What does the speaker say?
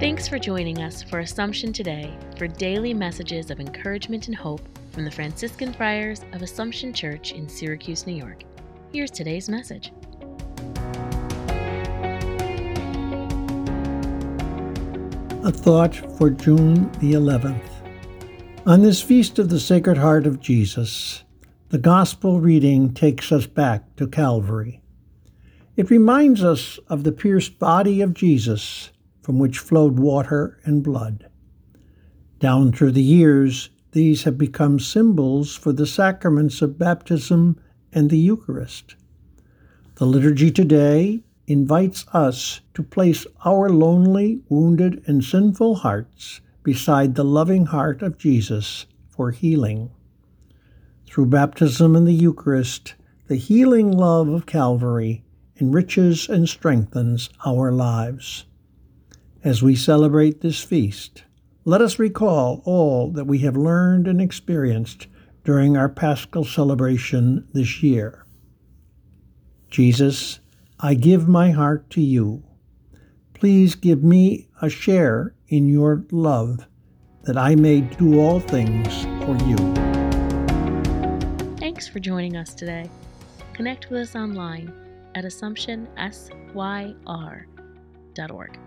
Thanks for joining us for Assumption Today for daily messages of encouragement and hope from the Franciscan Friars of Assumption Church in Syracuse, New York. Here's today's message. A thought for June the 11th. On this feast of the Sacred Heart of Jesus, the Gospel reading takes us back to Calvary. It reminds us of the pierced body of Jesus from which flowed water and blood. Down through the years, these have become symbols for the sacraments of baptism and the Eucharist. The liturgy today invites us to place our lonely, wounded, and sinful hearts beside the loving heart of Jesus for healing. Through baptism and the Eucharist, the healing love of Calvary enriches and strengthens our lives. As we celebrate this feast, let us recall all that we have learned and experienced during our Paschal celebration this year. Jesus, I give my heart to you. Please give me a share in your love, that I may do all things for you. Thanks for joining us today. Connect with us online at AssumptionSYR.org.